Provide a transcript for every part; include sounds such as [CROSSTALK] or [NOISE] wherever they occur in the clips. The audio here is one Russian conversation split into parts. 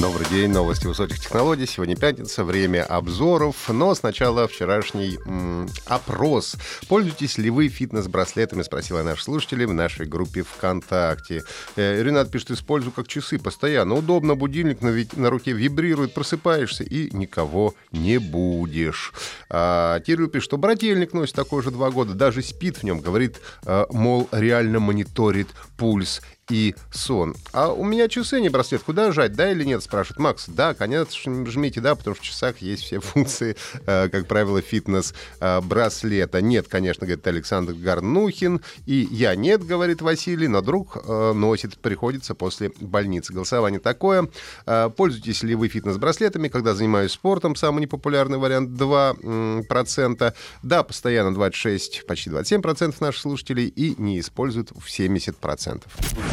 Добрый день, новости высоких технологий. Сегодня пятница, время обзоров. Но сначала вчерашний м, опрос. Пользуетесь ли вы фитнес-браслетами, спросила наш слушатель в нашей группе ВКонтакте. Э, Ренат пишет, использую как часы постоянно. Удобно, будильник на, на руке вибрирует, просыпаешься и никого не будешь. А, Кирилл пишет, что брательник носит такой же два года, даже спит в нем, говорит, э, мол, реально мониторит пульс и сон. А у меня часы, не браслет. Куда жать, да или нет, спрашивает Макс. Да, конечно, жмите да, потому что в часах есть все [LAUGHS] функции, э, как правило, фитнес-браслета. Нет, конечно, говорит Александр Горнухин. И я нет, говорит Василий, но друг э, носит, приходится после больницы. Голосование такое. Э, Пользуетесь ли вы фитнес-браслетами, когда занимаюсь спортом? Самый непопулярный вариант 2%. Да, постоянно 26, почти 27% наших слушателей и не используют в 70%.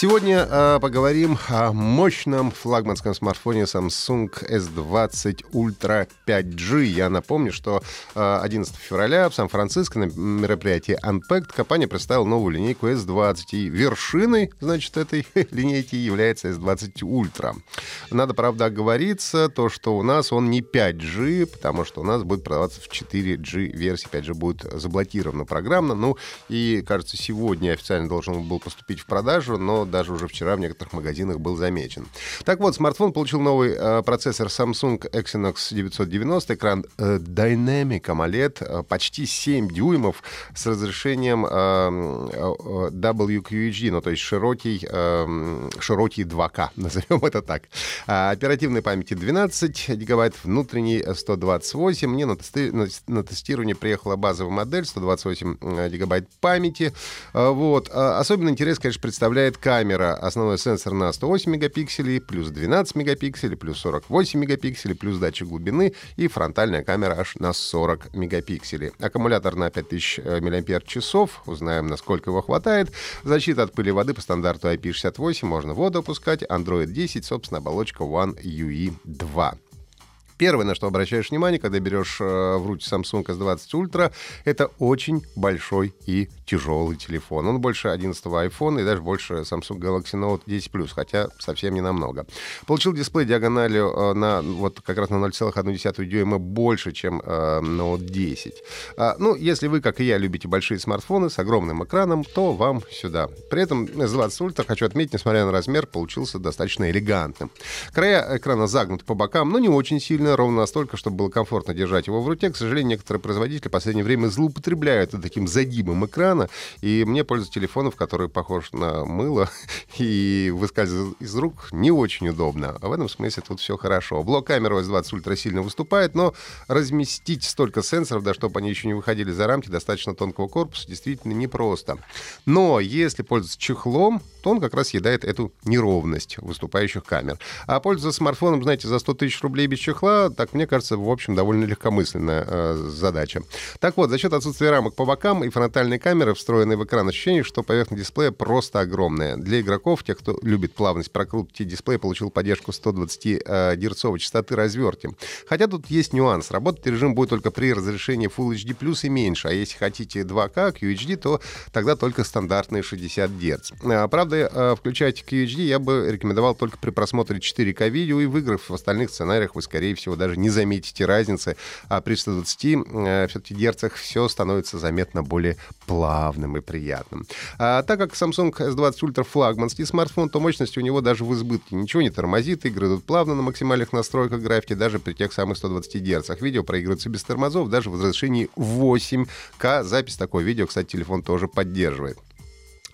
Сегодня э, поговорим о мощном флагманском смартфоне Samsung S20 Ultra 5G. Я напомню, что э, 11 февраля в Сан-Франциско на мероприятии Unpacked компания представила новую линейку S20. И вершиной, значит, этой [LAUGHS] линейки является S20 Ultra. Надо, правда, оговориться, то, что у нас он не 5G, потому что у нас будет продаваться в 4G версии. 5G будет заблокирована программно. Ну, и, кажется, сегодня официально должен был поступить в продажу, но даже уже вчера в некоторых магазинах был замечен. Так вот, смартфон получил новый э, процессор Samsung Exynos 990, экран э, Dynamic AMOLED, э, почти 7 дюймов с разрешением э, э, WQHD, ну то есть широкий, э, широкий 2К, [LAUGHS] назовем это так. А, оперативной памяти 12 гигабайт, внутренней 128. Мне на, тести- на- на тестирование приехала базовая модель 128 э, гигабайт памяти. А, Вот. А, Особенно интерес, конечно, представляет камера. Основной сенсор на 108 мегапикселей, плюс 12 мегапикселей, плюс 48 мегапикселей, плюс датчик глубины и фронтальная камера аж на 40 мегапикселей. Аккумулятор на 5000 мАч. Узнаем, насколько его хватает. Защита от пыли воды по стандарту IP68. Можно воду опускать. Android 10, собственно, оболочка One UI 2. Первое, на что обращаешь внимание, когда берешь э, в руки Samsung S20 Ultra, это очень большой и тяжелый телефон. Он больше 11 iPhone и даже больше Samsung Galaxy Note 10 Plus, хотя совсем не намного. Получил дисплей диагональю э, на вот как раз на 0,1 дюйма больше, чем э, Note 10. А, ну, если вы, как и я, любите большие смартфоны с огромным экраном, то вам сюда. При этом S20 Ultra, хочу отметить, несмотря на размер, получился достаточно элегантным. Края экрана загнуты по бокам, но не очень сильно, ровно настолько, чтобы было комфортно держать его в руке. К сожалению, некоторые производители в последнее время злоупотребляют таким загибом экрана, и мне пользоваться телефонов, который похож на мыло [LAUGHS] и выскальзывает из рук, не очень удобно. А в этом смысле тут все хорошо. Блок камеры S20 Ultra сильно выступает, но разместить столько сенсоров, да, чтобы они еще не выходили за рамки достаточно тонкого корпуса, действительно непросто. Но если пользоваться чехлом, то он как раз съедает эту неровность выступающих камер. А пользоваться смартфоном, знаете, за 100 тысяч рублей без чехла, так мне кажется, в общем, довольно легкомысленная э, задача. Так вот, за счет отсутствия рамок по бокам и фронтальной камеры, встроенной в экран, ощущение, что поверхность дисплея просто огромная. Для игроков, тех, кто любит плавность прокрутки, дисплей получил поддержку 120 э, герцовой частоты разверти. Хотя тут есть нюанс. Работать режим будет только при разрешении Full HD+, и меньше. А если хотите 2К, QHD, то тогда только стандартные 60 Гц. А, Правда, э, включать QHD я бы рекомендовал только при просмотре 4К видео и в играх. В остальных сценариях вы, скорее всего, даже не заметите разницы. А при 120 э, все-таки герцах все становится заметно более плавным и приятным. А, так как Samsung S20 Ultra флагманский смартфон, то мощность у него даже в избытке. Ничего не тормозит, игры идут плавно на максимальных настройках графики, даже при тех самых 120 Гц. Видео проигрывается без тормозов, даже в разрешении 8К. Запись такого видео, кстати, телефон тоже поддерживает.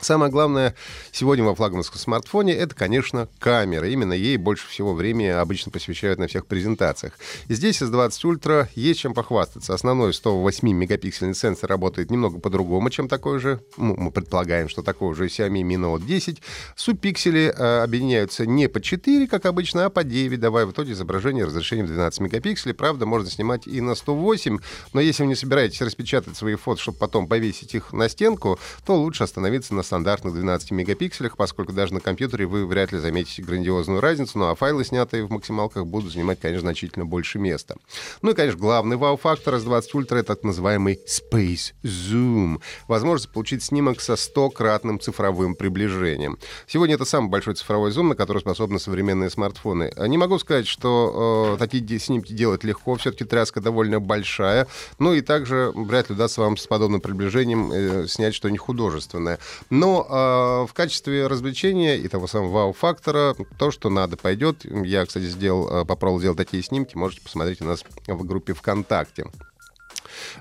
Самое главное сегодня во флагманском смартфоне это, конечно, камера. Именно ей больше всего времени обычно посвящают на всех презентациях. И здесь S20 Ultra есть чем похвастаться. Основной 108-мегапиксельный сенсор работает немного по-другому, чем такой же. Ну, мы предполагаем, что такой же Xiaomi Mi Note 10. Субпиксели э, объединяются не по 4, как обычно, а по 9, давая в итоге изображение разрешением 12 мегапикселей. Правда, можно снимать и на 108, но если вы не собираетесь распечатать свои фото, чтобы потом повесить их на стенку, то лучше остановиться на стандартных 12 мегапикселях, поскольку даже на компьютере вы вряд ли заметите грандиозную разницу, ну а файлы, снятые в максималках, будут занимать, конечно, значительно больше места. Ну и, конечно, главный вау-фактор S20 Ultra — это так называемый Space Zoom. Возможность получить снимок со 100-кратным цифровым приближением. Сегодня это самый большой цифровой зум, на который способны современные смартфоны. Не могу сказать, что э, такие снимки делать легко, все-таки тряска довольно большая, ну и также вряд ли удастся вам с подобным приближением э, снять что-нибудь художественное. Но э, в качестве развлечения и того самого вау-фактора то, что надо, пойдет. Я, кстати, сделал, э, попробовал сделать такие снимки. Можете посмотреть у нас в группе ВКонтакте.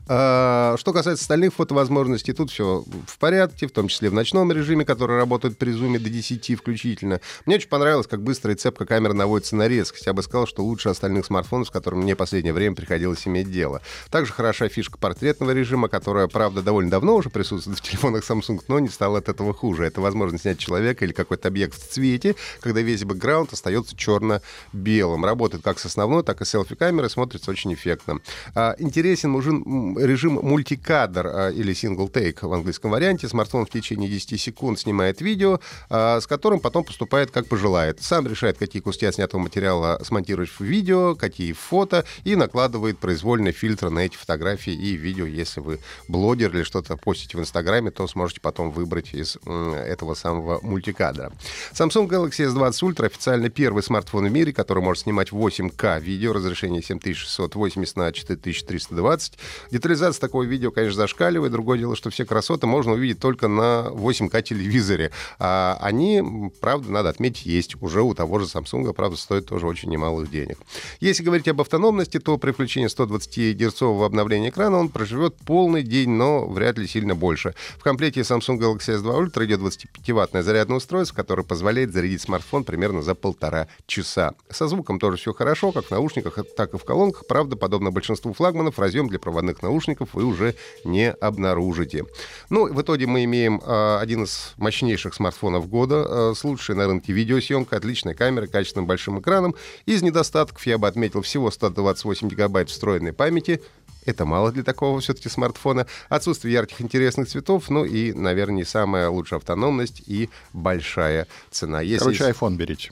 А, что касается остальных фотовозможностей, тут все в порядке, в том числе в ночном режиме, который работает при зуме до 10 включительно. Мне очень понравилось, как быстро и цепко камера наводится на резкость. Я бы сказал, что лучше остальных смартфонов, с которыми мне в последнее время приходилось иметь дело. Также хороша фишка портретного режима, которая, правда, довольно давно уже присутствует в телефонах Samsung, но не стала от этого хуже. Это возможность снять человека или какой-то объект в цвете, когда весь бэкграунд остается черно-белым. Работает как с основной, так и селфи-камерой, смотрится очень эффектно. А, интересен мужин режим мультикадр а, или take в английском варианте. Смартфон в течение 10 секунд снимает видео, а, с которым потом поступает как пожелает. Сам решает, какие куски снятого материала смонтировать в видео, какие в фото, и накладывает произвольно фильтры на эти фотографии и видео. Если вы блогер или что-то постите в Инстаграме, то сможете потом выбрать из этого самого мультикадра. Samsung Galaxy S20 Ultra официально первый смартфон в мире, который может снимать 8К видео, разрешение 7680 на 4320. Детализация такого видео, конечно, зашкаливает. Другое дело, что все красоты можно увидеть только на 8К телевизоре. А они, правда, надо отметить, есть уже у того же Samsung, правда, стоят тоже очень немалых денег. Если говорить об автономности, то при включении 120-герцового обновления экрана он проживет полный день, но вряд ли сильно больше. В комплекте Samsung Galaxy S2 Ultra идет 25-ваттное зарядное устройство, которое позволяет зарядить смартфон примерно за полтора часа. Со звуком тоже все хорошо, как в наушниках, так и в колонках. Правда, подобно большинству флагманов, разъем для проводных наушников вы уже не обнаружите. Ну, в итоге мы имеем э, один из мощнейших смартфонов года э, с лучшей на рынке видеосъемкой, отличной камерой, качественным большим экраном. Из недостатков я бы отметил всего 128 гигабайт встроенной памяти, это мало для такого все-таки смартфона. Отсутствие ярких интересных цветов, ну и, наверное, не самая лучшая автономность и большая цена. Если... Короче, iPhone берите.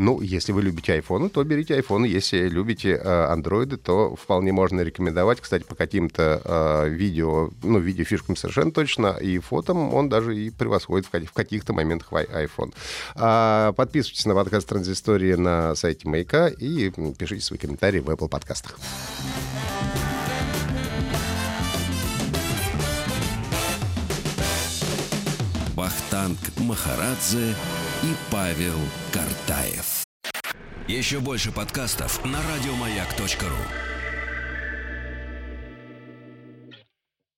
Ну, если вы любите iPhone, то берите iPhone. Если любите э, андроиды, то вполне можно рекомендовать. Кстати, по каким-то э, видео, ну, видеофишкам совершенно точно, и фотом он даже и превосходит в, в каких-то моментах iPhone. А, подписывайтесь на подкаст Транзистории на сайте Маяка и пишите свои комментарии в Apple подкастах. Вахтанг Махарадзе и Павел Картаев. Еще больше подкастов на радиомаяк.ру